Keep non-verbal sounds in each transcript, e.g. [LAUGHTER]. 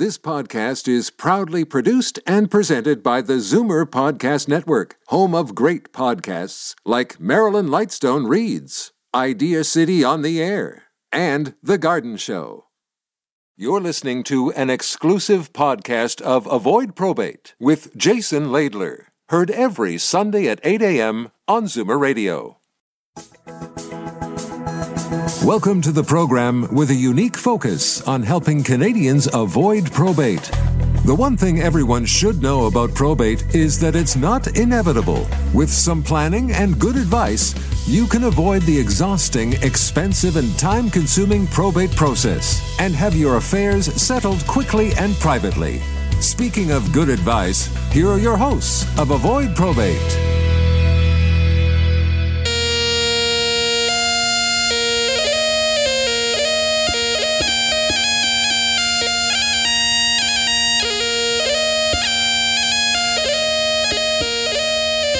This podcast is proudly produced and presented by the Zoomer Podcast Network, home of great podcasts like Marilyn Lightstone Reads, IdeaCity on the Air, and The Garden Show. You're listening to an exclusive podcast of Avoid Probate with Jason Laidler, heard every Sunday at 8 a.m. on Zoomer Radio. Welcome to the program with a unique focus on helping Canadians avoid probate. The one thing everyone should know about probate is that it's not inevitable. With some planning and good advice, you can avoid the exhausting, expensive, and time consuming probate process and have your affairs settled quickly and privately. Speaking of good advice, here are your hosts of Avoid Probate.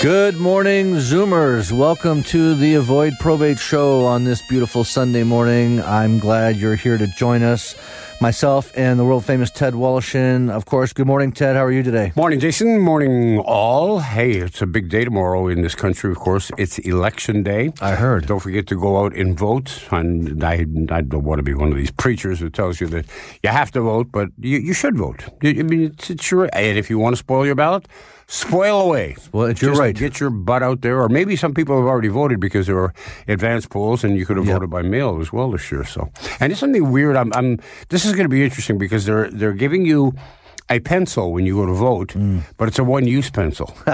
Good morning, Zoomers. Welcome to the Avoid Probate Show on this beautiful Sunday morning. I'm glad you're here to join us. Myself and the world famous Ted Woloshyn. Of course, good morning, Ted. How are you today? Morning, Jason. Morning, all. Hey, it's a big day tomorrow in this country, of course. It's election day. I heard. Don't forget to go out and vote. And I, I don't want to be one of these preachers who tells you that you have to vote, but you, you should vote. I mean, it's, it's your, and if you want to spoil your ballot, spoil away. Well, it's your Just right. Get your butt out there, or maybe some people have already voted because there were advanced polls, and you could have Yep. voted by mail as well this year. So, and it's something weird. I'm, I'm. This is going to be interesting because they're they're giving you a pencil when you go to vote, Mm. but it's a one-use pencil. [LAUGHS]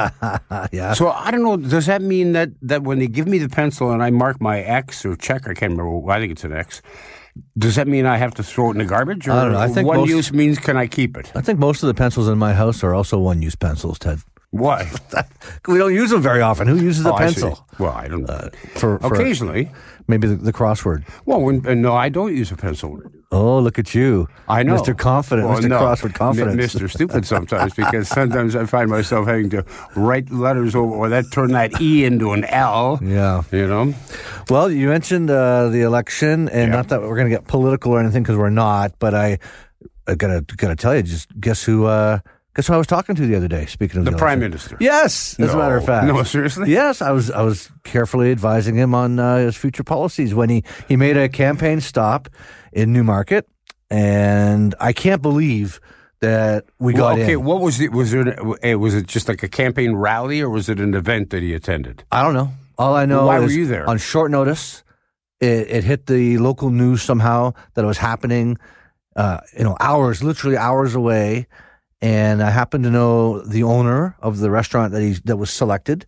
yeah. so I don't know. Does that mean that that when they give me the pencil and I mark my X or check, I can't remember. I think it's an X. Does that mean I have to throw it in the garbage? Or I don't know. I think one most- use means can I keep it? I think most of the pencils in my house are also one use pencils, Ted. Why? [LAUGHS] We don't use them very often. Who uses a Oh, I pencil? Well, I don't. For, for Occasionally. maybe the, the crossword. Well, when, uh, no, I don't use a pencil. Oh, look at you. I know. Mr. Confident, Well, Mr. no. Crossword M- Confidence. Mr. Stupid [LAUGHS] sometimes because sometimes I find myself having to write letters over or that turn that E into an L. Yeah. You know? Well, you mentioned uh, the election, and Yeah. not that we're going to get political or anything because we're not. But I, I gotta gotta tell you, just guess who? Uh, guess who I was talking to the other day? Speaking of The the, Prime. Minister. Yes, as a matter of fact. No, seriously? Yes, I was I was carefully advising him on uh, his future policies when he he made a campaign stop in Newmarket, and I can't believe that we Well, got okay, in. what was it? Was it uh, was it just like a campaign rally, or was it an event that he attended? I don't know. All I know Why were is you there? on short notice. It, it hit the local news somehow that it was happening. Uh, you know, hours, literally hours away, and I happened to know the owner of the restaurant that he that was selected.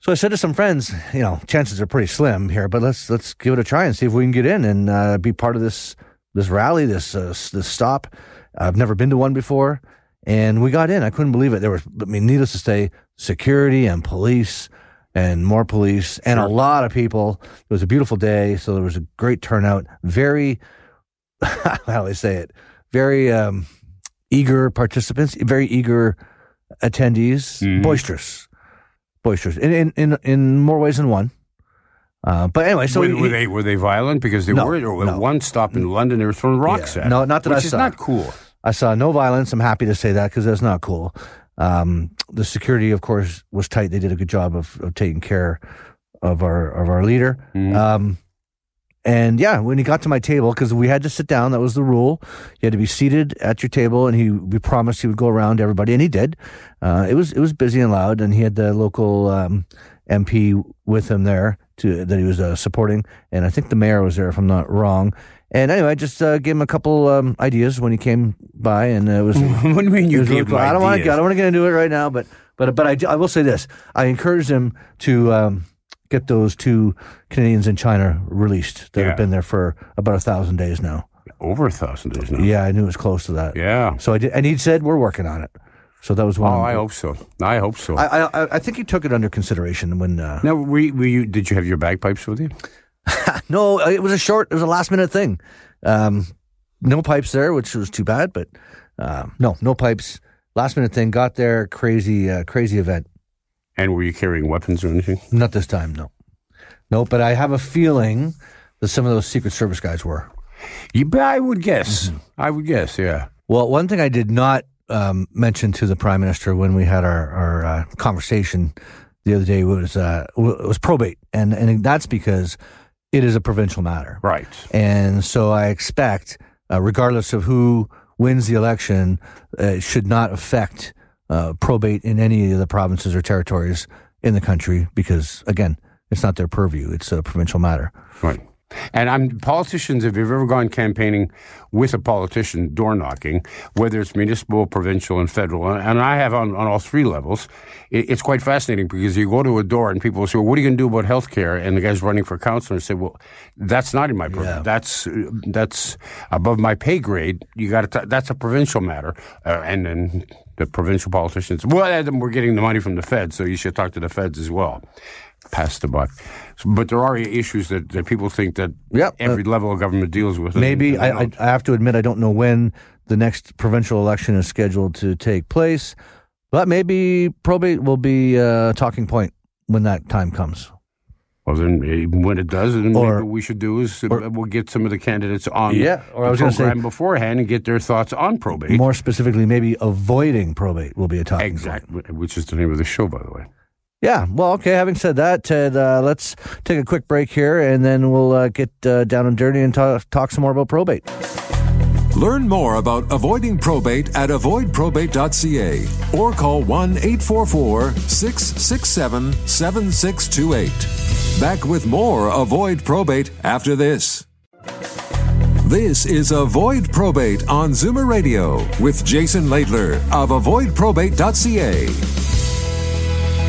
So I said to some friends, you know, chances are pretty slim here, but let's let's give it a try and see if we can get in and uh, be part of this this rally, this uh, this stop. I've never been to one before, and we got in. I couldn't believe it. There was, I mean, needless to say, security and police and more police and a lot of people. It was a beautiful day, so there was a great turnout. Very, [LAUGHS] how do I say it? Very um, eager participants, very eager attendees, Mhm. boisterous, boisterous in in in, in more ways than one. Uh, but anyway, so were, he- were they were they violent? Because they No, were. Or no. One stop in London, they were throwing rocks Yeah. at. No, not that I which is saw. not cool. I saw no violence. I'm happy to say that because that's not cool. Um, the security, of course, was tight. They did a good job of, of taking care of our of our leader. Mhm. Um, and yeah, when he got to my table, because we had to sit down, that was the rule. You had to be seated at your table, and he we promised he would go around to everybody, and he did. Uh, it was it was busy and loud, and he had the local um, MP with him there to that he was uh, supporting, and I think the mayor was there, if I'm not wrong. And anyway, I just uh, gave him a couple um, ideas when he came by, and it was. [LAUGHS] what do you mean you gave cool. I don't want to. I don't want to get into it right now, but but but I, I will say this: I encourage him to um, get those two Canadians in China released that Yeah. have been there for about a thousand days now. Over a thousand days now. Yeah, I knew it was close to that. Yeah. So I did, and he said we're working on it. So that was one. Oh, I hope so. I hope so. I, I I think he took it under consideration when. Uh, now, were you, were you? Did you have your bagpipes with you? [LAUGHS] no, it was a short. It was a last minute thing. Um, no pipes there, which was too bad. But uh, no, no pipes. Last minute thing. Got there. Crazy, uh, crazy event. And were you carrying weapons or anything? Not this time, no. No, but I have a feeling that some of those Secret Service guys were. You, I would guess. Mm-hmm. I would guess. Yeah. Well, one thing I did not um, mention to the prime minister when we had our, our uh, conversation the other day was uh, was probate, and and that's because it is a provincial matter, Right. and so I expect, uh, regardless of who wins the election, uh, it should not affect uh, probate in any of the provinces or territories in the country because again, it's not their purview; it's a provincial matter. Right. And I'm politicians. If you've ever gone campaigning with a politician, door knocking, whether it's municipal, provincial, and federal, and- I have on, on all three levels, it, it's quite fascinating because you go to a door and people will say, well, "What are you going to do about health care?" And the guy's running for council and say, "Well, that's not in my purview. Yeah. That's that's above my pay grade. You got to. That's a provincial matter." Uh, and then the provincial politicians, well, then we're getting the money from the Fed, so you should talk to the Feds as well. Pass the buck. But there are issues that, that people think that Yep. Uh, every level of government deals with. Maybe I, I. I have to admit I don't know when the next provincial election is scheduled to take place, but maybe probate will be a talking point when that time comes. Well, then eh, when it does, then Or- maybe what we should do is uh, we'll get some of the candidates on Yeah, or I was gonna say- program beforehand and get their thoughts on probate. More specifically, maybe avoiding probate will be a point. Exactly, which is the name of the show, by the way. Yeah. Well, okay. Having said that, Ted, uh, let's take a quick break here, and then we'll uh, get uh, down and dirty and talk, talk some more about probate. Learn more about avoiding probate at avoidprobate.ca or call 1 844 667 7628. Back with more Avoid Probate after this. This is Avoid Probate on Zoomer Radio with Jason Laidler of avoidprobate.ca.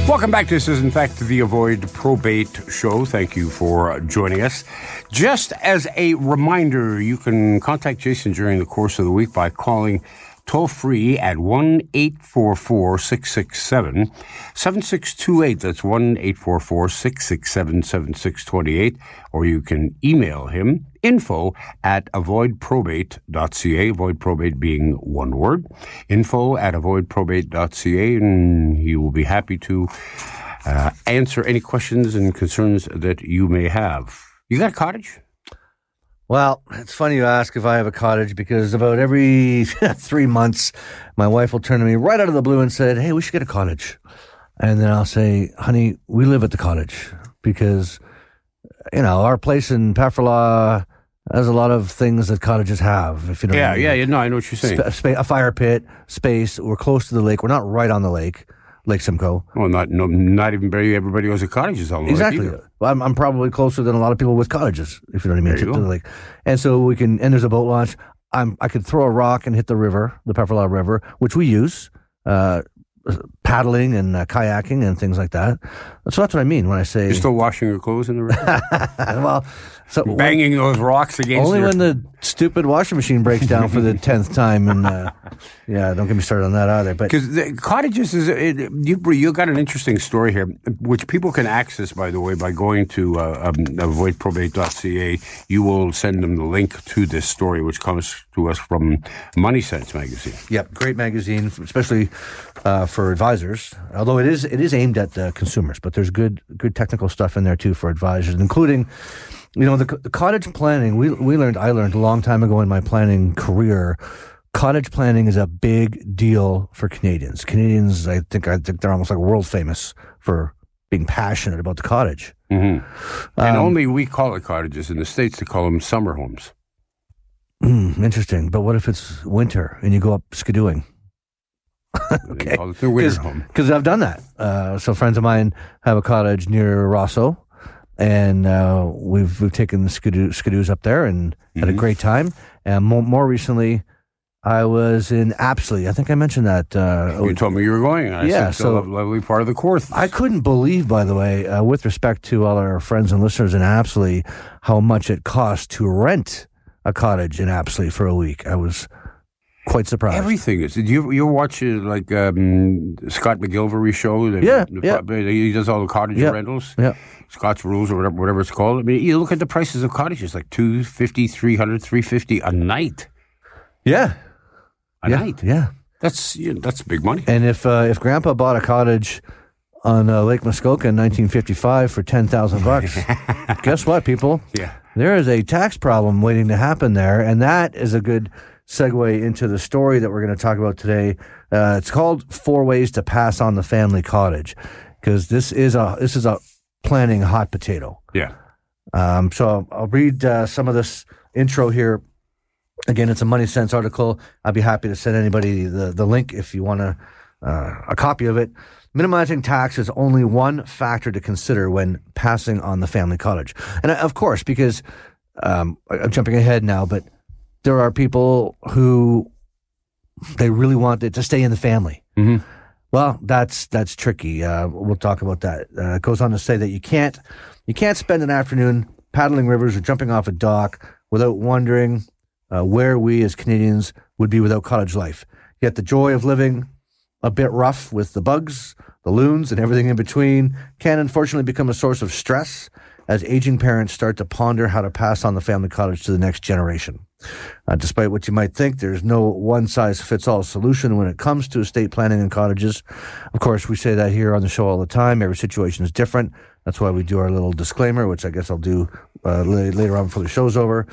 Welcome back. This is, in fact, the Avoid Probate Show. Thank you for joining us. Just as a reminder, you can contact Jason during the course of the week by calling toll free at 1 844 667 7628. That's 1 844 667 7628. Or you can email him info at avoidprobate.ca, avoid probate being one word, info at avoidprobate.ca, and he will be happy to uh, answer any questions and concerns that you may have. You got a cottage? Well, it's funny you ask if I have a cottage because about every [LAUGHS] three months, my wife will turn to me right out of the blue and said, "Hey, we should get a cottage," and then I'll say, "Honey, we live at the cottage because you know our place in Pefferlaw has a lot of things that cottages have. If you know, what I Yeah, mean. yeah, yeah. No, I know what you're saying. Spa- a fire pit, space. We're close to the lake. We're not right on the lake, Lake Simcoe. Well, not no, not even very everybody owns a cottage is on the lake Exactly. Well, I'm, I'm probably closer than a lot of people with cottages, if you know what I mean, There you to go. the lake. And so we can, and there's a boat launch. I'm, I could throw a rock and hit the river, the Pefferlaw River, which we use, uh, paddling and uh, kayaking and things like that. So that's what I mean when I say, You're still washing your clothes in the river, [LAUGHS] well, so banging those rocks against. only your, when the stupid washing machine breaks down for the [LAUGHS] tenth time, and uh, yeah, don't get me started on that either. But Because cottages is it, you you got an interesting story here, which people can access by the way by going to uh, um, avoidprobate.ca. You will send them the link to this story, which comes to us from MoneySense magazine. Yep, great magazine, especially uh, for advisors. Although it is it is aimed at uh, consumers, but there's good good technical stuff in there too for advisors, including you know the, the cottage planning. We we learned I learned a long time ago in my planning career. Cottage planning is a big deal for Canadians. Canadians, I think, I think they're almost like world famous for being passionate about the cottage. and Um, only we call it cottages in the states. They call them summer homes. Mm, interesting, but what if it's winter and you go up skidooing? They [LAUGHS] call it their winter home. Because I've done that. Uh, so friends of mine have a cottage near Rosseau, and uh, we've we've taken the skidoo, skidoos up there and had a great time. And more, more recently, I was in Apsley. I think I mentioned that. Uh, You told me you were going. I Yeah, said, so- lovely part of the course. I couldn't believe, by the way, uh, with respect to all our friends and listeners in Apsley, how much it cost to rent a cottage in Apsley for a week. I was quite surprised. Everything is. You you watch uh, like um, Scott McGillivray show? The, Yeah, the, yeah. He does all the cottage Yeah, rentals. yeah. Scott's Rules or whatever, whatever it's called. I mean, you look at the prices of cottages, like 250 300 350 a night. yeah, A yeah, night. yeah. That's you know, that's big money. And if uh, if Grandpa bought a cottage on uh, Lake Muskoka in 1955 for ten thousand bucks, [LAUGHS] guess what, people? Yeah. There is a tax problem waiting to happen there, and that is a good segue into the story that we're going to talk about today. Uh, it's called Four Ways to Pass on the Family Cottage because this is a this is a planning hot potato. Yeah. Um, so I'll, read uh, some of this intro here. Again, it's a MoneySense article. I'd be happy to send anybody the, the link if you want a, uh, a copy of it. Minimizing tax is only one factor to consider when passing on the family cottage. And of course, because um, I'm jumping ahead now, but there are people who they really want it to stay in the family. Mm-hmm. Well, that's that's tricky. Uh, we'll talk about that. Uh, it goes on to say that you can't you can't spend an afternoon paddling rivers or jumping off a dock without wondering uh, where we as Canadians would be without cottage life. Yet the joy of living a bit rough with the bugs, the loons, and everything in between can unfortunately become a source of stress as aging parents start to ponder how to pass on the family cottage to the next generation. Uh, despite what you might think, there's no one size fits all solution when it comes to estate planning and cottages. Of course, we say that here on the show all the time. Every situation is different. That's why we do our little disclaimer, which I guess I'll do uh, later on before the show's over,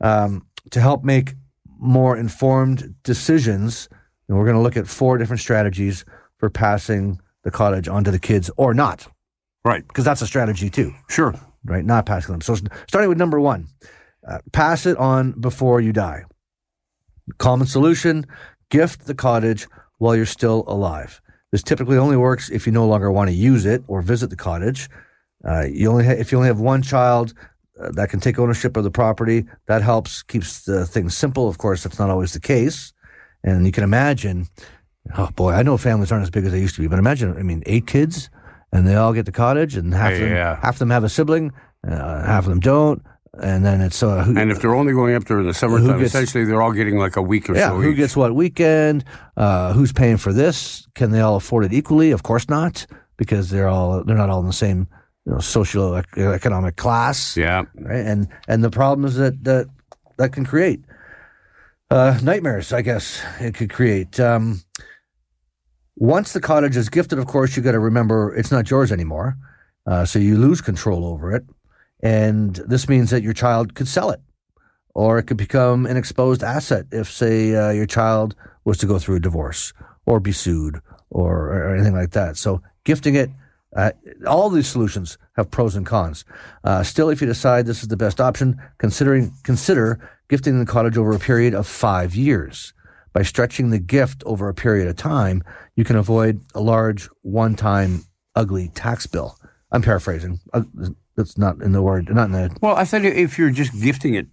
um, to help make more informed decisions. And we're going to look at four different strategies for passing the cottage onto the kids or not. Right. Because that's a strategy too. Sure. Right. Not passing them. So starting with number one, uh, pass it on before you die. Common solution gift the cottage while you're still alive. This typically only works if you no longer want to use it or visit the cottage. Uh, you only ha- if you only have one child uh, that can take ownership of the property, that helps keeps the things simple. Of course, that's not always the case, and you can imagine. Oh boy, I know families aren't as big as they used to be, but imagine I mean eight kids, and they all get the cottage, and half of them, Yeah. half of them have a sibling, uh, half of them don't, and then it's uh, who, And if they're only going up there in the summertime, gets- essentially they're all getting like a week or yeah, so. who each. gets what weekend? Uh, who's paying for this? Can they all afford it equally? Of course not, because they're all they're not all in the same you know, social economic class, Yeah. right? And and the problems that that that can create uh, nightmares, I guess it could create. Um, once the cottage is gifted, of course, you got to remember it's not yours anymore, uh, so you lose control over it, and this means that your child could sell it or it could become an exposed asset if, say, uh, your child was to go through a divorce or be sued or, or anything like that. So, gifting it, uh, all these solutions have pros and cons. Uh, still, if you decide this is the best option, considering consider gifting the cottage over a period of five years. By stretching the gift over a period of time, you can avoid a large one-time ugly tax bill. I'm paraphrasing. Uh, That's not in the word, not in the Well, I thought if you're just gifting it,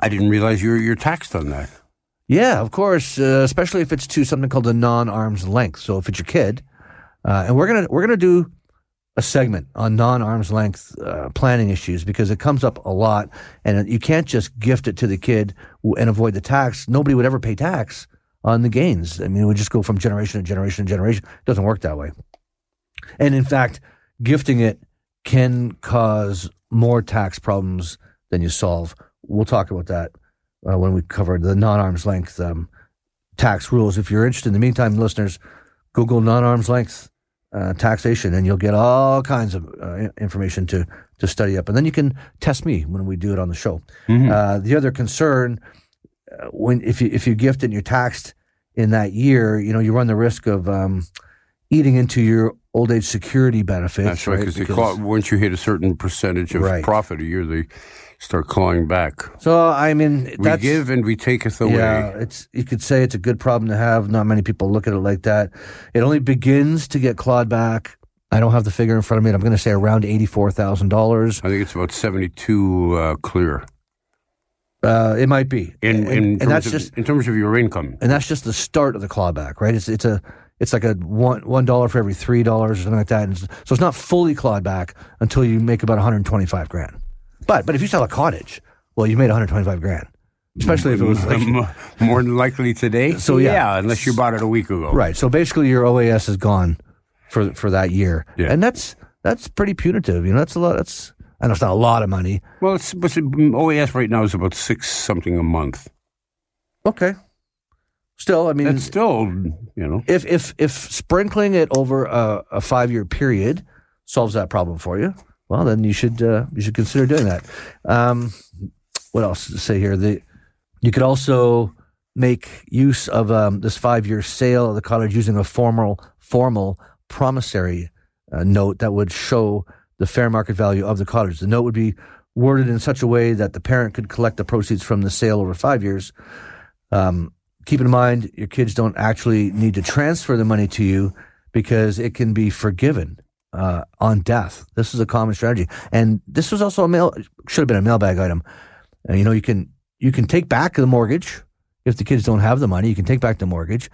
I didn't realize you're you're taxed on that. Yeah, of course, uh, especially if it's to something called a non-arm's length. So if it's your kid, uh, and we're gonna we're gonna do a segment on non-arm's length uh, planning issues because it comes up a lot, and you can't just gift it to the kid and avoid the tax. Nobody would ever pay tax on the gains. I mean, it would just go from generation to generation to generation. It doesn't work that way. And in fact, gifting it can cause more tax problems than you solve. We'll talk about that uh, when we cover the non-arm's length um, tax rules. If you're interested, in the meantime, listeners, Google non-arm's length uh, taxation, and you'll get all kinds of uh, information to to study up. And then you can test me when we do it on the show. Uh, the other concern, uh, when if you if you gift and you're taxed in that year, you know you run the risk of um, eating into your old age security benefits. That's right, because they claw, once you hit a certain percentage of Right. profit a year, they start clawing back. so I mean, We give and we taketh away. Yeah, it's you could say it's a good problem to have. Not many people look at it like that. It only begins to get clawed back. I don't have the figure in front of me. I'm going to say around eighty-four thousand dollars. I think it's about seventy-two uh, clear. Uh, it might be, In and, in and terms that's of, just in terms of your income. and that's just the start of the clawback, right? It's it's a it's like a one one dollar for every three dollars or something like that. And so it's not fully clawed back until you make about one hundred twenty-five grand. But but if you sell a cottage, well, you made one hundred twenty-five grand, especially if it was like [LAUGHS] more than likely today. So, yeah. unless you bought it a week ago. Right. So basically, your OAS is gone for for that year, Yeah. and that's that's pretty punitive. You know, that's a lot. That's I know it's not a lot of money. Well, it's, but OAS right now is about six something a month. Okay. Still, I mean, That's still, you know, if if if sprinkling it over a, a five year period solves that problem for you, well, then you should uh, you should consider doing that. Um, what else to say here? The you could also make use of um, this five year sale of the cottage using a formal formal promissory uh, note that would show the fair market value of the cottage. The note would be worded in such a way that the parent could collect the proceeds from the sale over five years. Um, keep in mind, your kids don't actually need to transfer the money to you because it can be forgiven uh, on death. This is a common strategy, and this was also a mail should have been a mailbag item. Uh, you know, you can you can take back the mortgage if the kids don't have the money. You can take back the mortgage,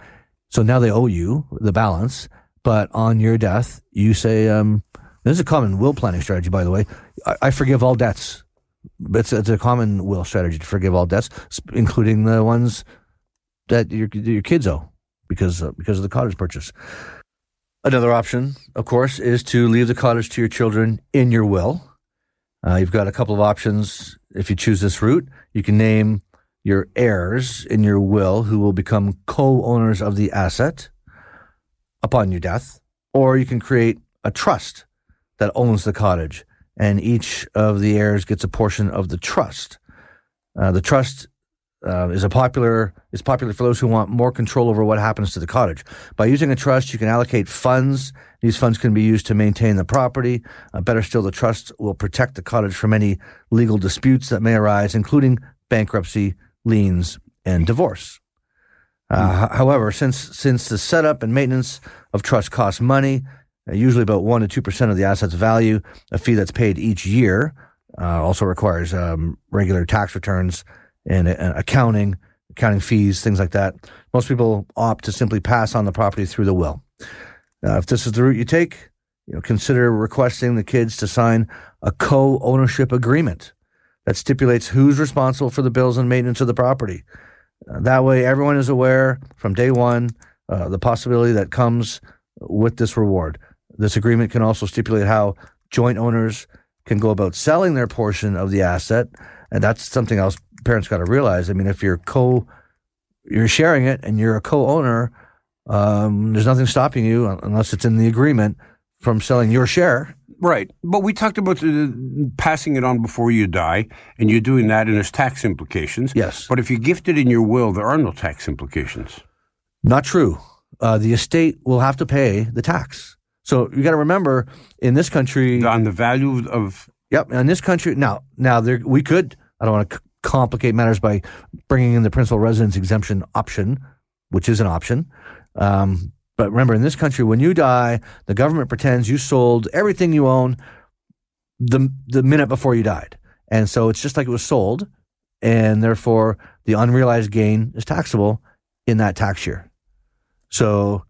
so now they owe you the balance. But on your death, you say, um, "This is a common will planning strategy, by the way. I, I forgive all debts." It's, it's a common will strategy to forgive all debts, including the ones that your your kids owe because uh, because of the cottage purchase. Another option, of course, is to leave the cottage to your children in your will. Uh, you've got a couple of options if you choose this route. You can name your heirs in your will who will become co owners of the asset upon your death, or you can create a trust that owns the cottage, and each of the heirs gets a portion of the trust. Uh, the trust uh, is a popular is popular for those who want more control over what happens to the cottage. By using a trust, you can allocate funds. These funds can be used to maintain the property. Uh, better still, the trust will protect the cottage from any legal disputes that may arise, including bankruptcy, liens, and divorce. Uh. However, since since the setup and maintenance of trust costs money, usually about one to two percent of the asset's value, a fee that's paid each year, uh, also requires um, regular tax returns and uh, accounting, accounting fees, things like that. Most people opt to simply pass on the property through the will. Uh, if this is the route you take, you know, consider requesting the kids to sign a co-ownership agreement that stipulates who's responsible for the bills and maintenance of the property. Uh, that way, everyone is aware from day one uh, the possibility that comes with this reward. This agreement can also stipulate how joint owners can go about selling their portion of the asset, and that's something else parents got to realize. I mean, if you're co, you're sharing it and you're a co-owner, um, there's nothing stopping you unless it's in the agreement from selling your share. Right. But we talked about uh, passing it on before you die, and you're doing that, and there's tax implications. Yes. But if you gift it in your will, there are no tax implications. Not true. Uh, the estate will have to pay the tax. So you got to remember, in this country, on the value of. Yep. In this country, now, now there we could. I don't want to complicate matters by bringing in the principal residence exemption option, which is an option. Um, but remember, in this country, when you die, the government pretends you sold everything you own the the minute before you died, and so it's just like it was sold, and therefore the unrealized gain is taxable in that tax year. So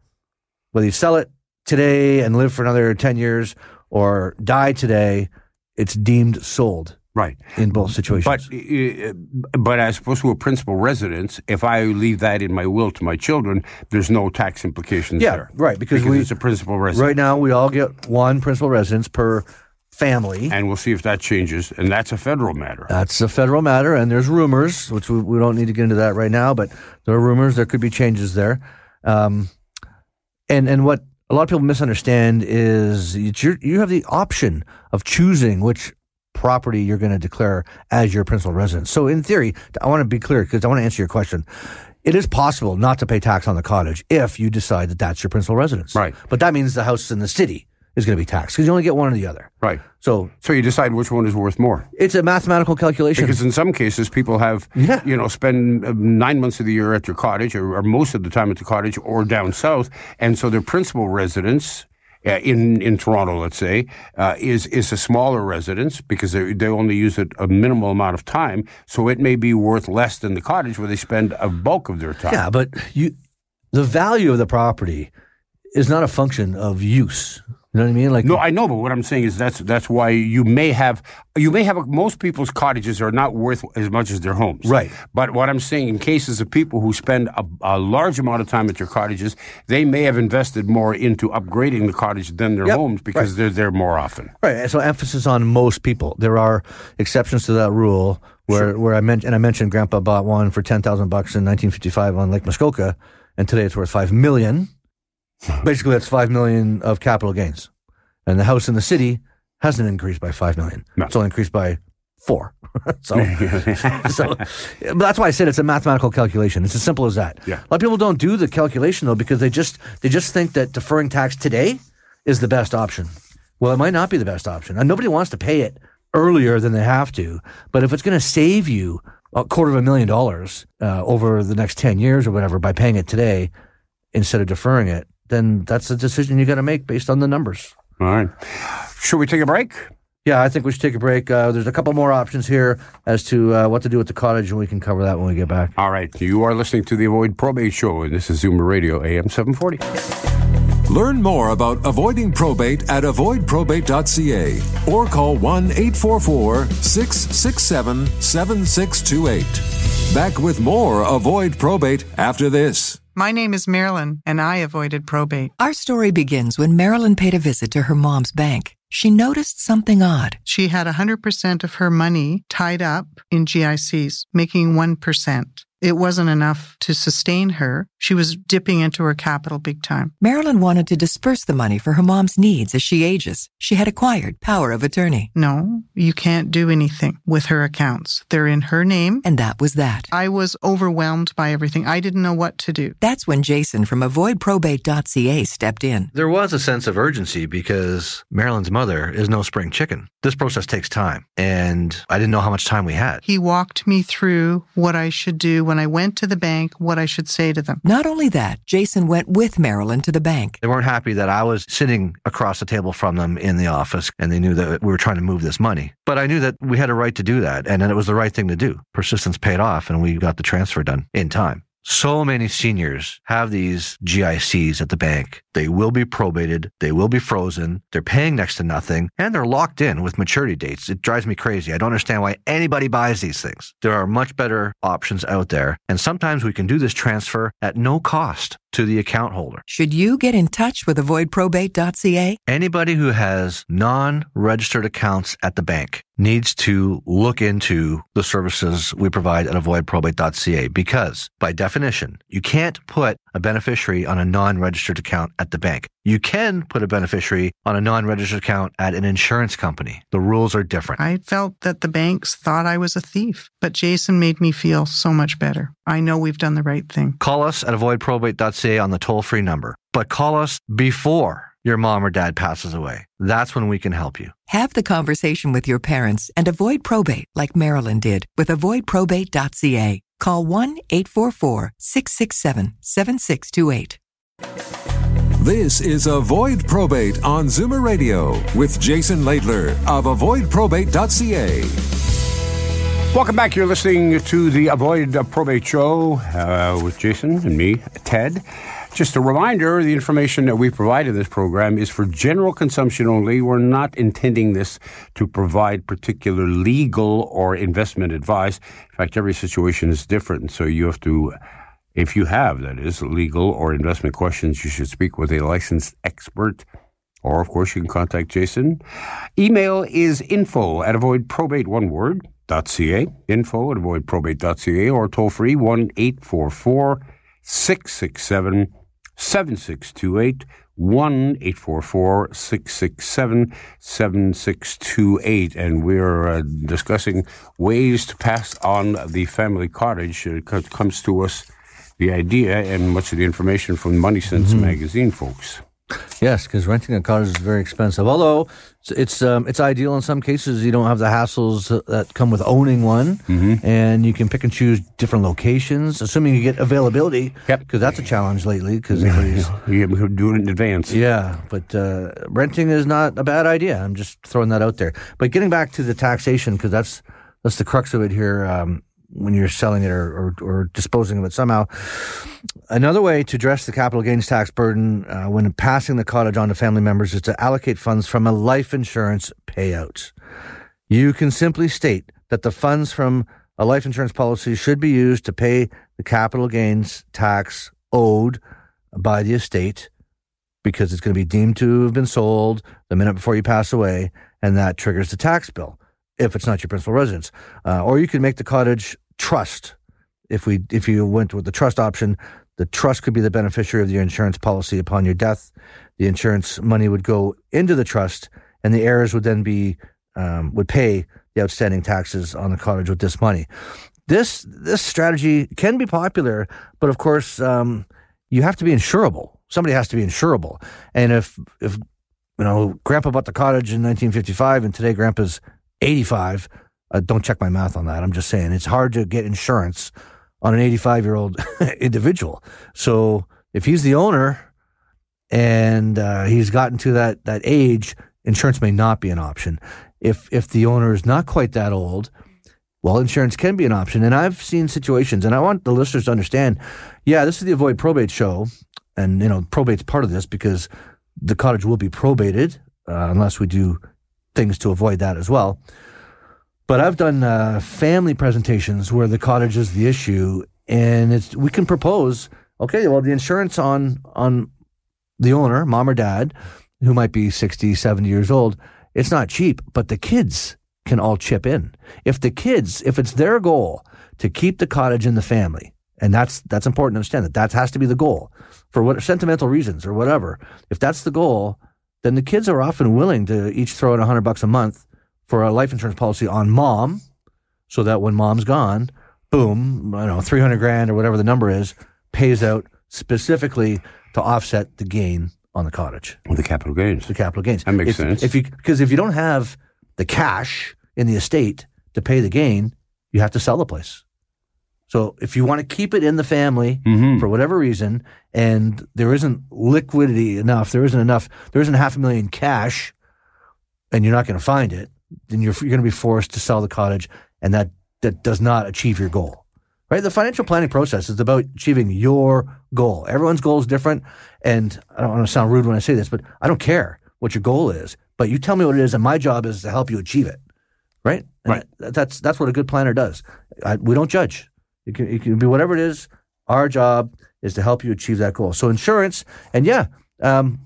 whether you sell it today and live for another ten years, or die today, it's deemed sold Right. In both situations. But, uh, but as opposed to a principal residence, if I leave that in my will to my children, there's no tax implications yeah, there. right. Because, because we, it's a principal residence. Right now, we all get one principal residence per family. And we'll see if that changes. And that's a federal matter. That's a federal matter. And there's rumors, which we, we don't need to get into that right now, but there are rumors. There could be changes there. Um, and, and what a lot of people misunderstand is you have the option of choosing which property you're going to declare as your principal residence. So, in theory, I want to be clear because I want to answer your question. It is possible not to pay tax on the cottage if you decide that that's your principal residence. Right. But that means the house is in the city is going to be taxed because you only get one or the other. Right. So, so you decide which one is worth more. It's a mathematical calculation. Because in some cases, people have, yeah. you know, spend uh, nine months of the year at their cottage or, or most of the time at the cottage or down south. And so their principal residence uh, in in Toronto, let's say, uh, is is a smaller residence because they they only use it a minimal amount of time, so it may be worth less than the cottage where they spend a bulk of their time. Yeah, but you, the value of the property is not a function of use. You know what I mean? Like no, I know, but what I'm saying is that's that's why you may have you may have a, most people's cottages are not worth as much as their homes. Right. But what I'm saying, in cases of people who spend a, a large amount of time at their cottages, they may have invested more into upgrading the cottage than their yep. homes because right. they're there more often. Right. So emphasis on most people. There are exceptions to that rule where sure. where I mentioned and I mentioned Grandpa bought one for ten thousand bucks in 1955 on Lake Muskoka, and today it's worth five million. Basically, that's five million of capital gains, and the house in the city hasn't increased by five million. No. It's only increased by four. [LAUGHS] so, [LAUGHS] [LAUGHS] so but that's why I said it's a mathematical calculation. It's as simple as that. Yeah. A lot of people don't do the calculation though because they just they just think that deferring tax today is the best option. Well, it might not be the best option, and nobody wants to pay it earlier than they have to. But if it's going to save you a quarter of a million dollars uh, over the next ten years or whatever by paying it today instead of deferring it, then that's a decision you got to make based on the numbers. All right. Should we take a break? Yeah, I think we should take a break. Uh, there's a couple more options here as to uh, what to do with the cottage, and we can cover that when we get back. All right. You are listening to the Avoid Probate Show, and this is Zoomer Radio, AM 740. Learn more about avoiding probate at avoidprobate.ca or call 1 844 667 7628. Back with more Avoid Probate after this. My name is Marilyn, and I avoided probate. Our story begins when Marilyn paid a visit to her mom's bank. She noticed something odd. She had 100% of her money tied up in GICs, making 1%. It wasn't enough to sustain her. She was dipping into her capital big time. Marilyn wanted to disperse the money for her mom's needs as she ages. She had acquired power of attorney. No, you can't do anything with her accounts. They're in her name. And that was that. I was overwhelmed by everything. I didn't know what to do. That's when Jason from avoidprobate.ca stepped in. There was a sense of urgency because Marilyn's mother is no spring chicken. This process takes time, and I didn't know how much time we had. He walked me through what I should do when I went to the bank, what I should say to them. Not only that, Jason went with Marilyn to the bank. They weren't happy that I was sitting across the table from them in the office, and they knew that we were trying to move this money. But I knew that we had a right to do that, and it was the right thing to do. Persistence paid off, and we got the transfer done in time. So many seniors have these GICs at the bank. They will be probated. They will be frozen. They're paying next to nothing and they're locked in with maturity dates. It drives me crazy. I don't understand why anybody buys these things. There are much better options out there. And sometimes we can do this transfer at no cost to the account holder. Should you get in touch with avoidprobate.ca? Anybody who has non registered accounts at the bank needs to look into the services we provide at avoidprobate.ca because by definition, you can't put a beneficiary on a non registered account at the bank. You can put a beneficiary on a non registered account at an insurance company. The rules are different. I felt that the banks thought I was a thief, but Jason made me feel so much better. I know we've done the right thing. Call us at avoidprobate.ca on the toll free number, but call us before your mom or dad passes away. That's when we can help you. Have the conversation with your parents and avoid probate like Marilyn did with avoidprobate.ca. Call 1 844 667 7628. This is Avoid Probate on Zoomer Radio with Jason Laidler of avoidprobate.ca. Welcome back. You're listening to the Avoid Probate Show uh, with Jason and me, Ted. Just a reminder the information that we provide in this program is for general consumption only. We're not intending this to provide particular legal or investment advice. In fact, every situation is different, so you have to if you have, that is, legal or investment questions, you should speak with a licensed expert. Or, of course, you can contact Jason. Email is info at avoidprobate, one word, dot .ca, info at avoidprobate.ca, or toll free 1 844 667 7628. 1 844 667 7628. And we're uh, discussing ways to pass on the family cottage. It comes to us the idea and much of the information from MoneySense mm-hmm. magazine, folks. Yes, because renting a car is very expensive. Although it's um, it's ideal in some cases. You don't have the hassles that come with owning one, mm-hmm. and you can pick and choose different locations, assuming you get availability. Yep, because that's a challenge lately. Because everybody's you can do it in advance. Yeah, but uh, renting is not a bad idea. I'm just throwing that out there. But getting back to the taxation, because that's that's the crux of it here. Um, when you're selling it or, or, or, disposing of it somehow. Another way to address the capital gains tax burden uh, when passing the cottage on to family members is to allocate funds from a life insurance payout. You can simply state that the funds from a life insurance policy should be used to pay the capital gains tax owed by the estate because it's going to be deemed to have been sold the minute before you pass away, and that triggers the tax bill if it's not your principal residence. Uh, or you can make the cottage trust. If we if you went with the trust option, the trust could be the beneficiary of your insurance policy upon your death. The insurance money would go into the trust, and the heirs would then be um, would pay the outstanding taxes on the cottage with this money. This this strategy can be popular, but of course, um, you have to be insurable. Somebody has to be insurable, and if if you know Grandpa bought the cottage in 1955, and today Grandpa's 85. Uh, don't check my mouth on that. I'm just saying it's hard to get insurance on an 85 year old [LAUGHS] individual. So if he's the owner and uh, he's gotten to that that age, insurance may not be an option. If if the owner is not quite that old, well, insurance can be an option. And I've seen situations, and I want the listeners to understand. Yeah, this is the avoid probate show, and you know probate's part of this because the cottage will be probated uh, unless we do things to avoid that as well. But I've done uh, family presentations where the cottage is the issue, and it's we can propose. Okay, well, the insurance on on the owner, mom or dad, who might be 60, 70 years old, it's not cheap, but the kids can all chip in. If the kids, if it's their goal to keep the cottage in the family, and that's that's important to understand that that has to be the goal for what sentimental reasons or whatever. If that's the goal, then the kids are often willing to each throw in a hundred bucks a month for a life insurance policy on mom, so that when mom's gone, boom, I don't know, three hundred grand or whatever the number is, pays out specifically to offset the gain on the cottage, The capital gains. the capital gains. That makes If- sense. If you because if you don't have the cash in the estate to pay the gain, you have to sell the place. So if you want to keep it in the family Mhm. for whatever reason, and there isn't liquidity enough, there isn't enough, there isn't half a million cash, and you're not going to find it, then you're, you're going to be forced to sell the cottage, and that that does not achieve your goal. Right? The financial planning process is about achieving your goal. Everyone's goal is different, and I don't want to sound rude when I say this, but I don't care what your goal is. But you tell me what it is, and my job is to help you achieve it. Right? And Right. that- that's that's what a good planner does. I, we don't judge. It can, it can be whatever it is. Our job is to help you achieve that goal. So insurance, and yeah, um,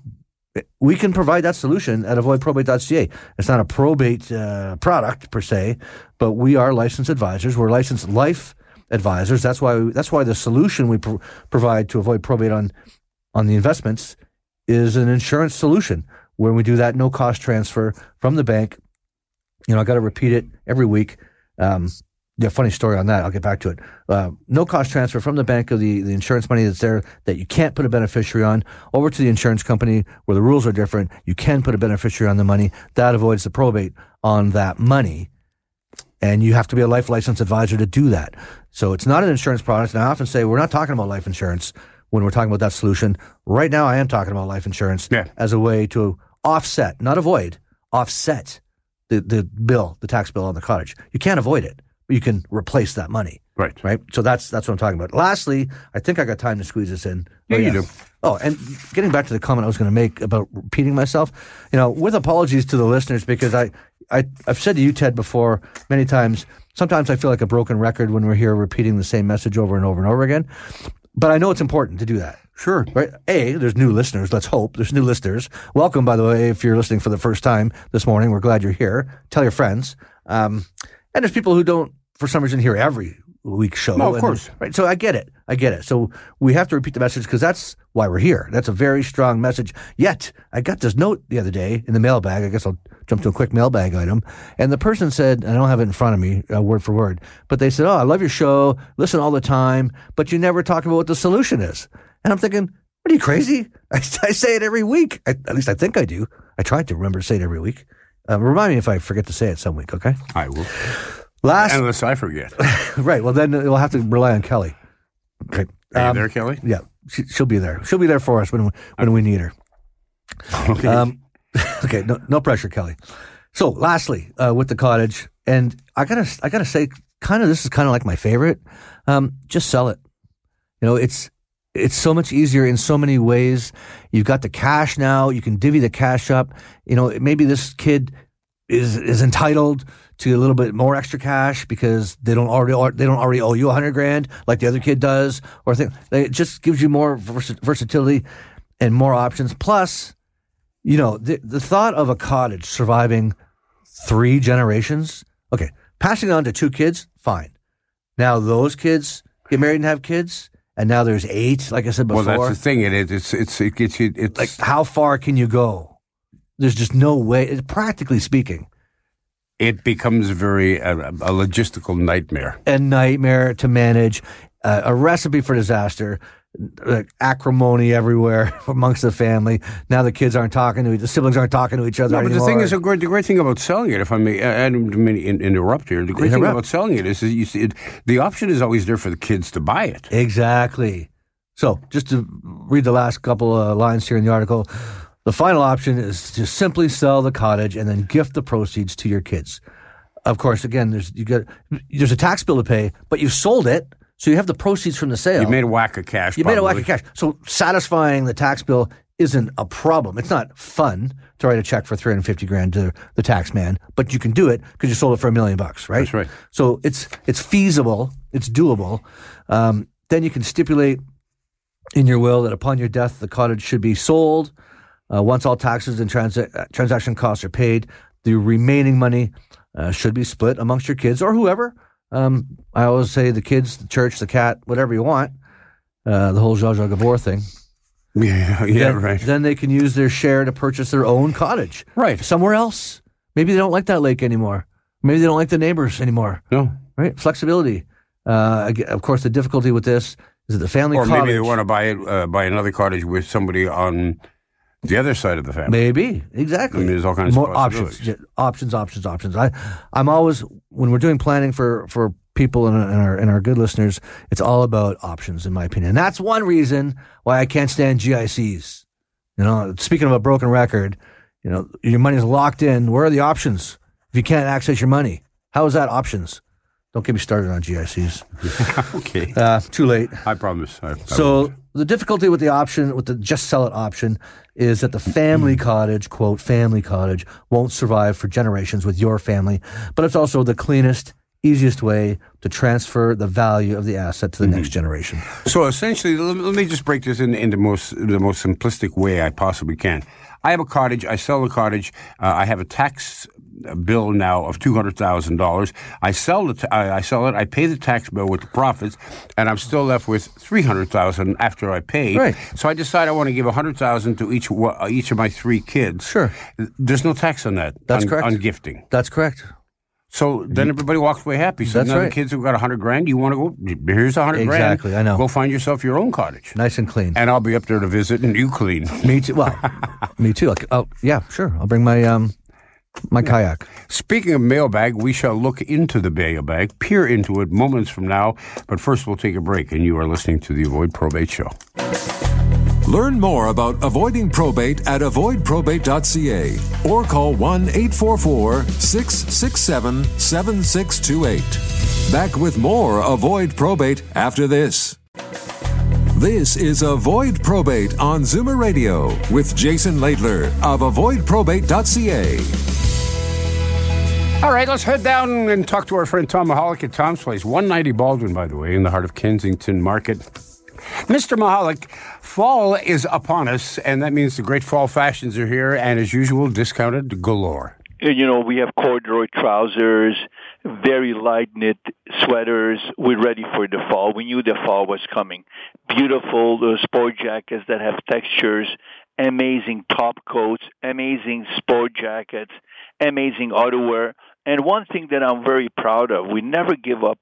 we can provide that solution at avoidprobate.ca. It's not a probate uh, product per se, but we are licensed advisors. We're licensed life advisors. That's why that's why the solution we pro- provide to avoid probate on on the investments is an insurance solution where we do that no cost transfer from the bank. You know, I got to repeat it every week. Um, yeah, funny story on that. I'll get back to it. Uh, no cost transfer from the bank of the, the insurance money that's there that you can't put a beneficiary on over to the insurance company where the rules are different. You can put a beneficiary on the money. That avoids the probate on that money. And you have to be a life license advisor to do that. So it's not an insurance product. And I often say we're not talking about life insurance when we're talking about that solution. Right now, I am talking about life insurance Yeah. as a way to offset, not avoid, offset the, the bill, the tax bill on the cottage. You can't avoid it, you can replace that money. Right. Right. So that's that's what I'm talking about. Lastly, I think I got time to squeeze this in. Yeah, Oh, you do. Oh, and getting back to the comment I was going to make about repeating myself, you know, with apologies to the listeners because I, I I've said to you, Ted, before many times. Sometimes I feel like a broken record when we're here repeating the same message over and over and over again. But I know it's important to do that. Sure. Right. A, there's new listeners. Let's hope there's new listeners. Welcome, by the way, if you're listening for the first time this morning. We're glad you're here. Tell your friends. Um, and there's people who don't, for some reason, hear every week show. No, of course. Right. So I get it. I get it. So we have to repeat the message because that's why we're here. That's a very strong message. Yet I got this note the other day in the mailbag. I guess I'll jump to a quick mailbag item. And the person said, I don't have it in front of me, uh, word for word, but they said, Oh, I love your show. Listen all the time, but you never talk about what the solution is. And I'm thinking, what are you crazy? [LAUGHS] I, I say it every week. I, at least I think I do. I try to remember to say it every week. Uh, remind me if I forget to say it some week, okay? I will. Last, Unless I forget. right. Well, then we'll have to rely on Kelly. Okay. Are you Um, there, Kelly? Yeah, she, she'll be there. She'll be there for us when when we need her. Okay. Um, [LAUGHS] okay, no, no pressure, Kelly. So, lastly, uh, with the cottage, and I gotta, I gotta say, kind of, this is kind of like my favorite. Um, just sell it. You know, it's it's so much easier in so many ways. You've got the cash now. You can divvy the cash up. You know, maybe this kid is is entitled to a little bit more extra cash because they don't already they don't already owe you a hundred grand like the other kid does, or think it just gives you more vers- versatility and more options. Plus, you know, the the thought of a cottage surviving three generations. Okay, passing on to two kids, fine. Now those kids get married and have kids, and now there's eight. Like I said well, before, that's the thing. It is. It's, it's, it gets you. It's like how far can you go? There's just no way. Practically speaking, it becomes very uh, a logistical nightmare. A nightmare to manage, uh, a recipe for disaster. Like acrimony everywhere [LAUGHS] amongst the family. Now the kids aren't talking to each, the siblings aren't talking to each other No, but anymore. the thing is, the great, the great thing about selling it, if I may, I don't mean in- interrupt here. The great thing about selling it is, that you see, it, the option is always there for the kids to buy it. Exactly. So, just to read the last couple of lines here in the article, the final option is to simply sell the cottage and then gift the proceeds to your kids. Of course, again, there's you get there's a tax bill to pay, but you've sold it, so you have the proceeds from the sale. You made a whack of cash. You made a whack probably. of cash. So satisfying the tax bill isn't a problem. It's not fun to write a check for 350 grand to the tax man, but you can do it because you sold it for a million bucks, right? That's right. So it's it's feasible, it's doable. Um, then you can stipulate in your will that upon your death the cottage should be sold. Uh, once all taxes and transa- uh, transaction costs are paid, the remaining money uh, should be split amongst your kids or whoever. Um, I always say the kids, the church, the cat, whatever you want. Uh, the whole Zsa Zsa Gabor thing. [LAUGHS] Yeah, yeah, then, right. Then they can use their share to purchase their own cottage. Right. Somewhere else. Maybe they don't like that lake anymore. Maybe they don't like the neighbors anymore. No. Right? Flexibility. Uh, of course, the difficulty with this is that the family Or cottage. maybe they want to buy it, uh, buy another cottage with somebody on the other side of the family. Maybe exactly. I mean, there's all kinds of options. Yeah, options, options, options. I, I'm always when we're doing planning for for people and, and our and our good listeners, it's all about options, in my opinion. And that's one reason why I can't stand GICs. You know, speaking of a broken record, you know, your money's locked in. Where are the options if you can't access your money? How is that options? Don't get me started on GICs. [LAUGHS] Okay. Uh, too late. I promise. I, I So the difficulty with the option, with the just sell it option, is that the family cottage, quote, family cottage, won't survive for generations with your family. But it's also the cleanest, easiest way to transfer the value of the asset to the next generation. So essentially, let, me just break this in, in the most the most simplistic way I possibly can. I have a cottage. I sell the cottage. Uh, I have a tax bill now of two hundred thousand dollars. I sell the t- I, I sell it. I pay the tax bill with the profits, and I'm still left with three hundred thousand after I pay. Right. So I decide I want to give a hundred thousand to each uh, each of my three kids. Sure. There's no tax on that. That's on, correct. on gifting. That's correct. So then everybody walks away happy. So That's now the right. kids who've got a hundred grand, you want to go? Here's a hundred grand. Exactly, I know. Go find yourself your own cottage. Nice and clean. And I'll be up there to visit, and you clean. me too. Well, [LAUGHS] me too. Like, oh, yeah, sure. I'll bring my um my kayak. Speaking of mailbag, we shall look into the mailbag, peer into it moments from now. But first, we'll take a break, and you are listening to the Avoid Probate Show. Learn more about avoiding probate at avoidprobate.ca or call 1 844 667 7628. Back with more Avoid Probate after this. This is Avoid Probate on Zoomer Radio with Jason Laidler of avoidprobate.ca. All right, let's head down and talk to our friend Tom Mihalik at Tom's Place, 190 Baldwin, by the way, in the heart of Kensington Market. Mr. Mihalik, fall is upon us, and that means the great fall fashions are here, and as usual, discounted galore. you know, we have corduroy trousers, very light knit sweaters. We're ready for the fall. We knew the fall was coming. Beautiful uh, sport jackets that have textures, amazing top coats, amazing sport jackets, amazing outerwear. And one thing that I'm very proud of, we never give up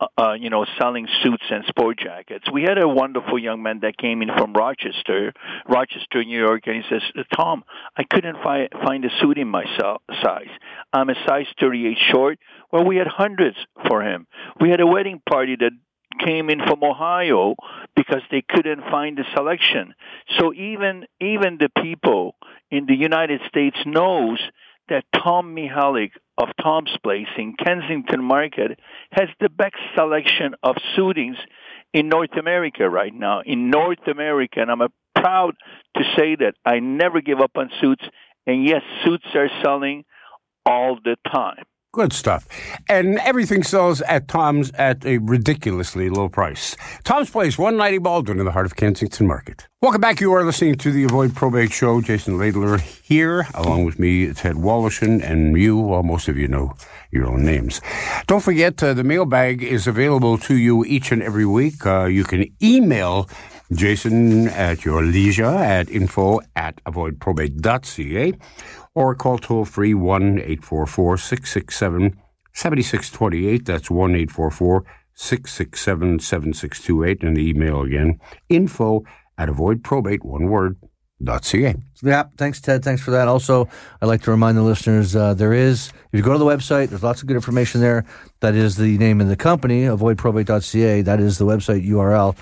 uh, uh, you know, selling suits and sport jackets. We had a wonderful young man that came in from Rochester, Rochester, New York, and he says, "Tom, I couldn't find find a suit in my si- size. I'm a size 38 short." Well, we had hundreds for him. We had a wedding party that came in from Ohio because they couldn't find the selection. So even even the people in the United States knows that Tom Mihalik of Tom's Place in Kensington Market has the best selection of suitings in North America right now. In North America, and I'm proud to say that I never give up on suits. And yes, suits are selling all the time. Good stuff. And everything sells at Tom's at a ridiculously low price. Tom's Place, 190 Baldwin in the heart of Kensington Market. Welcome back. You are listening to the Avoid Probate Show. Jason Laidler here, along with me, Ted Woloshyn, and you. Well, most of you know your own names. Don't forget, uh, the mailbag is available to you each and every week. Uh, you can email Jason at your leisure at info at avoidprobate.ca or call toll free 1 844 667 7628. That's 1 844 667 7628. And the email again info at avoidprobate, one word, .ca. Yeah, thanks, Ted. Thanks for that. Also, I'd like to remind the listeners uh, there is, if you go to the website, there's lots of good information there. That is the name of the company, avoidprobate.ca. That is the website URL,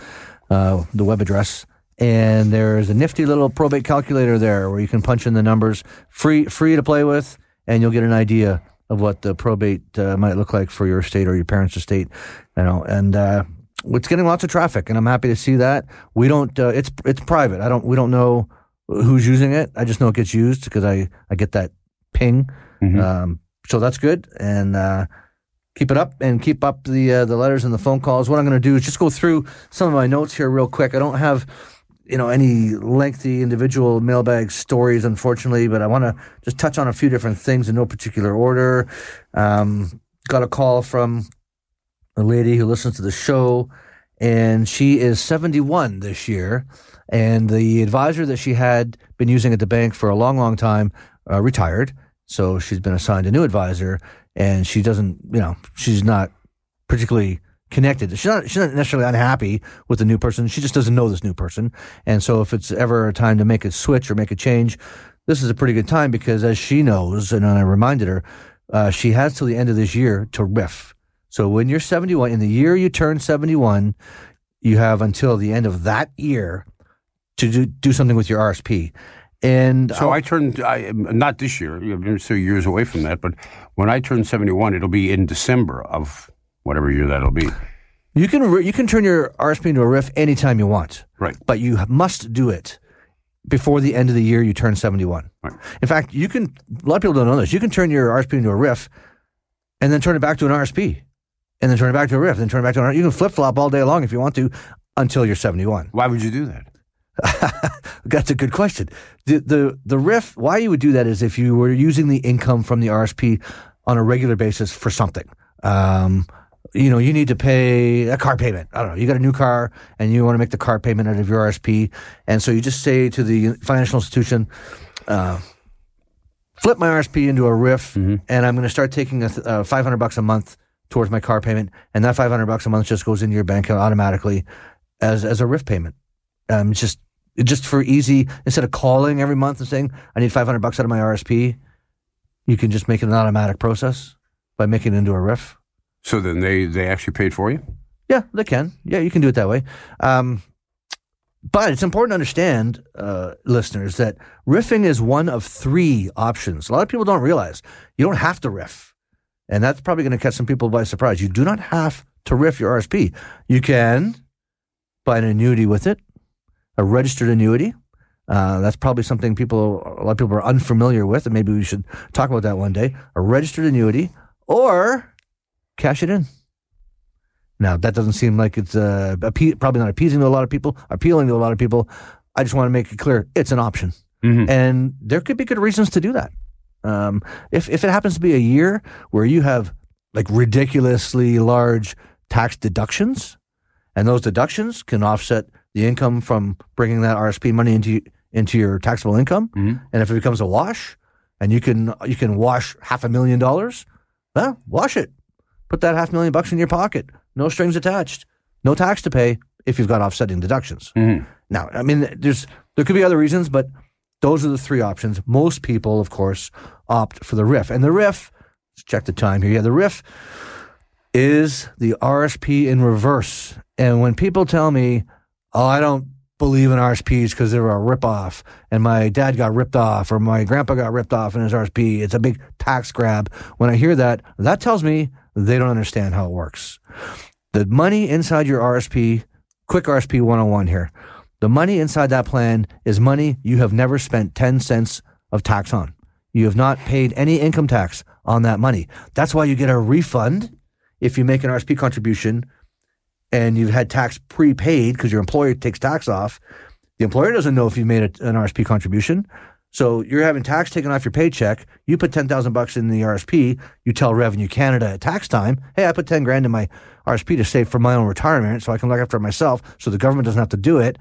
uh, the web address. And there's a nifty little probate calculator there where you can punch in the numbers, free free to play with, and you'll get an idea of what the probate uh, might look like for your estate or your parents' estate. You know, and uh, it's getting lots of traffic, and I'm happy to see that. We don't. Uh, it's it's private. I don't. We don't know who's using it. I just know it gets used because I, I get that ping. Mm-hmm. Um, so that's good. And uh, keep it up and keep up the uh, the letters and the phone calls. What I'm going to do is just go through some of my notes here real quick. I don't have you know any lengthy individual mailbag stories, unfortunately, but I want to just touch on a few different things in no particular order. Um, got a call from a lady who listens to the show, and she is 71 this year and the advisor that she had been using at the bank for a long, long time uh, retired. So she's been assigned a new advisor, and she doesn't, you know, she's not particularly connected. She's not, she's not necessarily unhappy with the new person. She just doesn't know this new person. And so if it's ever a time to make a switch or make a change, this is a pretty good time because as she knows, and I reminded her, uh, she has till the end of this year to riff. So when you're 71, in the year you turn 71, you have until the end of that year to do, do something with your RSP. And so I'll, i turned, I, not this year, I'm still years away from that, but when I turn 71, it'll be in December of whatever year that'll be. You can you can turn your RSP into a RRIF anytime you want, right? But you must do it before the end of the year you turn 71. Right. In fact, you can. A lot of people don't know this. You can turn your RSP into a RRIF, and then turn it back to an RSP, and then turn it back to a RRIF, and then turn it back to an. You can flip flop all day long if you want to, until you're 71. Why would you do that? [LAUGHS] That's a good question. The, the the RRIF, why you would do that is if you were using the income from the RSP on a regular basis for something. Um, you know, you need to pay a car payment. I don't know. You got a new car and you want to make the car payment out of your RSP, and so you just say to the financial institution, uh, "Flip my RSP into a RRIF, mm-hmm. and I'm going to start taking a, uh, 500 bucks a month towards my car payment, and that 500 bucks a month just goes into your bank account automatically as as a RRIF payment." Um, just just for easy instead of calling every month and saying I need 500 bucks out of my RSP, you can just make it an automatic process by making it into a RRIF. So then they they actually paid for you. Yeah, they can. Yeah, you can do it that way. Um, but it's important to understand, uh, listeners, that riffing is one of three options. A lot of people don't realize you don't have to riff. And that's probably going to catch some people by surprise. You do not have to riff your RSP. You can buy an annuity with it a registered annuity. Uh, that's probably something people, a lot of people are unfamiliar with, and maybe we should talk about that one day. A registered annuity, or cash it in. Now that doesn't seem like it's uh, appe- probably not appeasing to a lot of people, appealing to a lot of people. I just want to make it clear it's an option, mm-hmm. and there could be good reasons to do that. Um, if if it happens to be a year where you have like ridiculously large tax deductions, and those deductions can offset the income from bringing that RSP money into into your taxable income, mm-hmm. and if it becomes a wash, and you can you can wash half a million dollars, well, wash it. Put that half million bucks in your pocket, no strings attached, no tax to pay if you've got offsetting deductions. Mm-hmm. Now, I mean, there's there could be other reasons, but those are the three options. Most people, of course, opt for the RRIF, and the RRIF. Let's check the time here. Yeah, the RRIF is the RSP in reverse. And when people tell me oh, I don't believe in RSPs because they're a ripoff, and my dad got ripped off, or my grandpa got ripped off in his RSP. It's a big tax grab. When I hear that, that tells me they don't understand how it works. The money inside your RSP, quick RSP 101 here. The money inside that plan is money you have never spent 10 cents of tax on. You have not paid any income tax on that money. That's why you get a refund if you make an RSP contribution and you've had tax prepaid because your employer takes tax off, the employer doesn't know if you've made a, an RSP contribution. So you're having tax taken off your paycheck. You put ten thousand bucks in the RSP. You tell Revenue Canada at tax time, "Hey, I put ten grand in my RSP to save for my own retirement, so I can look after myself, so the government doesn't have to do it."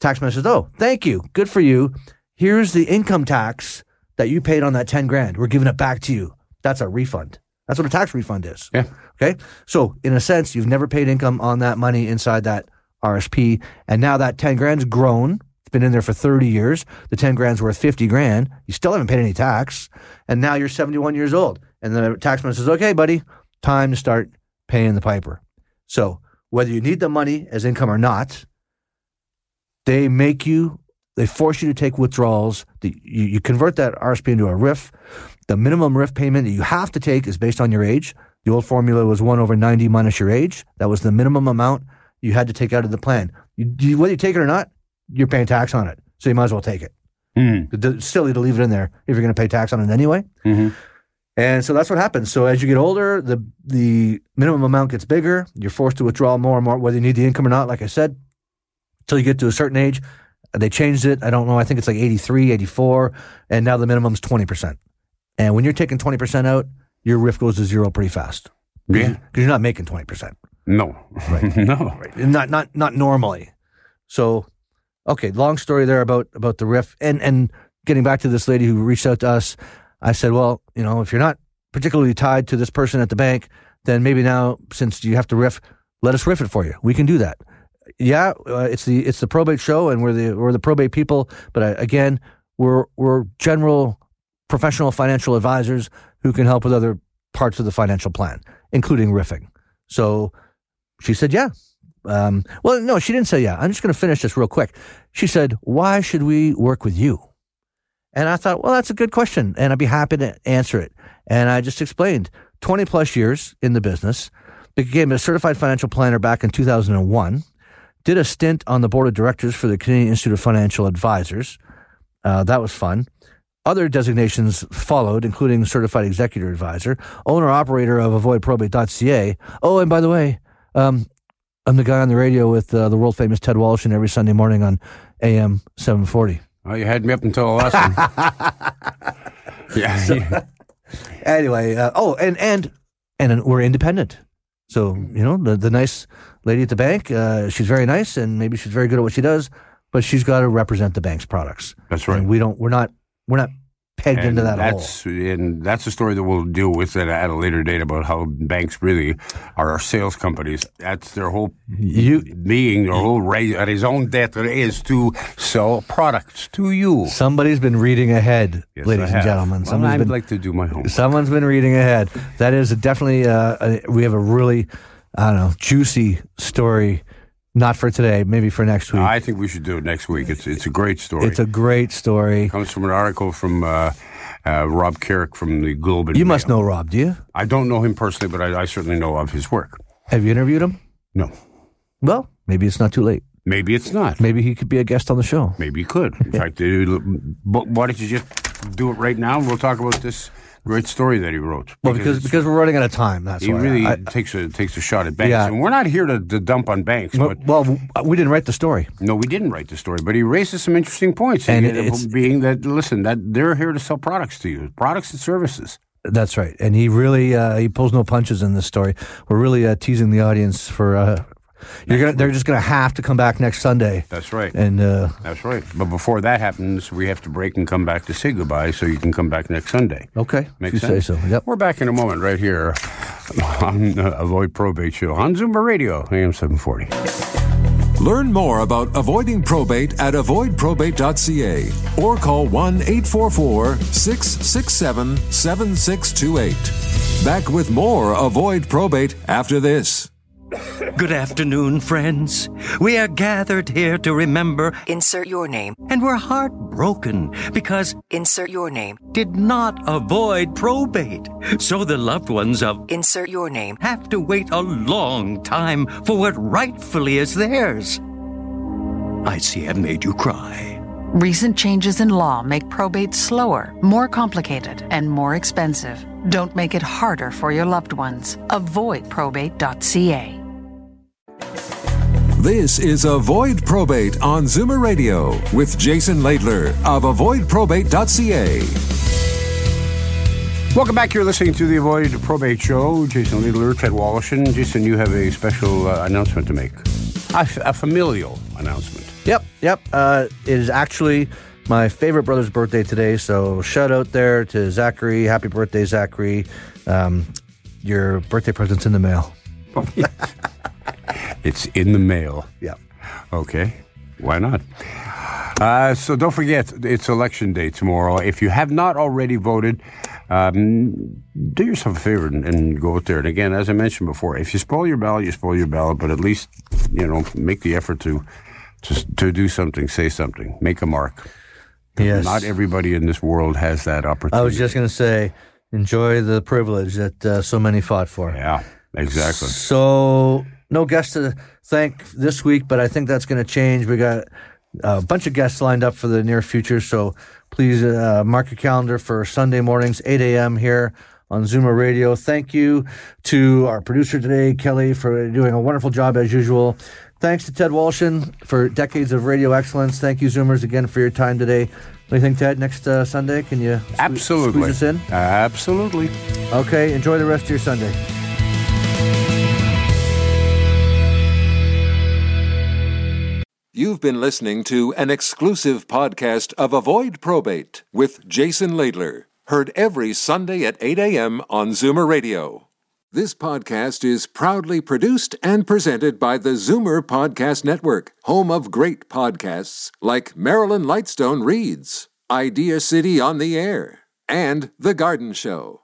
Taxman says, "Oh, thank you, good for you. Here's the income tax that you paid on that 10 grand. We're giving it back to you. That's a refund. That's what a tax refund is. Yeah. Okay. So in a sense, you've never paid income on that money inside that RSP. And now that 10 grand's grown. It's been in there for 30 years. The 10 grand's worth 50 grand. You still haven't paid any tax. And now you're 71 years old. And the taxman says, okay, buddy, time to start paying the piper. So whether you need the money as income or not, they make you, they force you to take withdrawals. The, you, you convert that RSP into a RRIF. The minimum RRIF payment that you have to take is based on your age. The old formula was 1 over 90 minus your age. That was the minimum amount you had to take out of the plan. You, you, whether you take it or not, you're paying tax on it. So you might as well take it. Mm. It's silly to leave it in there if you're going to pay tax on it anyway. Mhm. And so that's what happens. So as you get older, the the minimum amount gets bigger. You're forced to withdraw more and more, whether you need the income or not. Like I said, until you get to a certain age, they changed it. I don't know. I think it's like 83, 84, and now the minimum's 20 percent. And when you're taking 20 percent out, your riff goes to zero pretty fast. Yeah. because you're not making 20 percent. No. [LAUGHS] no. Not not not normally. So, okay, long story there about about the riff and and getting back to this lady who reached out to us. I said, well, you know, if you're not particularly tied to this person at the bank, then maybe now since you have to riff, let us riff it for you. We can do that. Yeah, uh, it's the it's the probate show, and we're the we're the probate people. But uh, again, we're we're general professional financial advisors who can help with other parts of the financial plan, including riffing. So she said, yeah. Um, well, no, she didn't say yeah. I'm just going to finish this real quick. She said, why should we work with you? And I thought, well, that's a good question, and I'd be happy to answer it. And I just explained 20 plus years in the business, became a certified financial planner back in 2001, did a stint on the board of directors for the Canadian Institute of Financial Advisors. Uh, that was fun. Other designations followed, including certified executor advisor, owner operator of avoidprobate.ca. Oh, and by the way, um, I'm the guy on the radio with uh, the world famous Ted Woloshyn every Sunday morning on AM 740. Well, you had me up until last one. [LAUGHS] yeah. Anyway, uh, oh, and and and we're independent. So you know the the nice lady at the bank, uh, she's very nice, and maybe she's very good at what she does, but she's got to represent the bank's products. That's right. And we don't. We're not. We're not pegged And into that hole. that's and that's a story that we'll deal with at, at a later date about how banks really are our sales companies. That's their whole You- being, their whole ra- raison d'être is to sell products to you. Somebody's been reading ahead, Yes, ladies and gentlemen. Well, I'd been like to do my homework. Someone's been reading ahead. That is definitely. Uh, a, we have a really, I don't know, juicy story. Not for today, maybe for next week. I think we should do it next week. It's it's a great story. it's a great story. It comes from an article from uh, uh, Rob Carrick from the Globe. and You must know Rob, do you? I don't know him personally, but I, I certainly know of his work. Have you interviewed him? No, Well, maybe it's not too late. maybe it's not. Maybe he could be a guest on the show. Maybe he could. In [LAUGHS] fact, why don't you just do it right now? and We'll talk about this great story that he wrote. Well, because because we're running out of time. That's he why. really I- takes a takes a shot at banks, Yeah. and we're not here to, to dump on banks. well, But well, we didn't write the story. no, we didn't write the story, but he raises some interesting points. And He- it's- being that listen, that they're here to sell products to you, products and services. That's right. And he really uh, he pulls no punches in this story. We're really uh, teasing the audience for. Uh, you're gonna. They're just gonna have to come back next Sunday. That's right. And uh, That's right. But before that happens, we have to break and come back to say goodbye so you can come back next Sunday. okay, Makes if you sense. say so. Yep. We're back in a moment right here on uh, Avoid Probate Show on Zoomer Radio, AM 740. Learn more about avoiding probate at avoidprobate.ca or call 1 844 667 7628. Back with more Avoid Probate after this. Good afternoon, friends. We are gathered here to remember, Insert your name. and we're heartbroken because Insert your name. did not avoid probate. So the loved ones of Insert your name. have to wait a long time for what rightfully is theirs. I see I've made you cry. Recent changes in law make probate slower, more complicated, and more expensive. Don't make it harder for your loved ones. Avoid probate.ca. This is Avoid Probate on Zoomer Radio with Jason Laidler of avoidprobate.ca. Welcome back. You're listening to the Avoid Probate Show. Jason Laidler, Ted Woloshyn. Jason, you have a special uh, announcement to make. A, f- a familial announcement. Yep, yep. Uh, it is actually my favorite brother's birthday today. So shout out there to Zachary. Happy birthday, Zachary. Um, your birthday present's in the mail. [LAUGHS] It's in the mail. Yeah. Okay. Why not? Uh, so don't forget, it's election day tomorrow. If you have not already voted, um, do yourself a favor and, and, go out there. And again, as I mentioned before, if you spoil your ballot, you spoil your ballot. But at least you know make the effort to to, to do something, say something, make a mark. Yes. Not everybody in this world has that opportunity. I was just going to say, enjoy the privilege that uh, so many fought for. Yeah, exactly. So no guests to thank this week, but I think that's going to change. We got a bunch of guests lined up for the near future, so please uh, mark your calendar for Sunday mornings, 8 a.m. here on Zoomer Radio. Thank you to our producer today, Kelly, for doing a wonderful job as usual. Thanks to Ted Woloshyn for decades of radio excellence. Thank you, Zoomers, again for your time today. What do you think, Ted? Next uh, Sunday, can you sque- Absolutely. squeeze us in? Absolutely. Okay, enjoy the rest of your Sunday. You've been listening to an exclusive podcast of Avoid Probate with Jason Laidler, heard every Sunday at 8 a.m. on Zoomer Radio. This podcast is proudly produced and presented by the Zoomer Podcast Network, home of great podcasts like Marilyn Lightstone Reads, IdeaCity on the Air, and The Garden Show.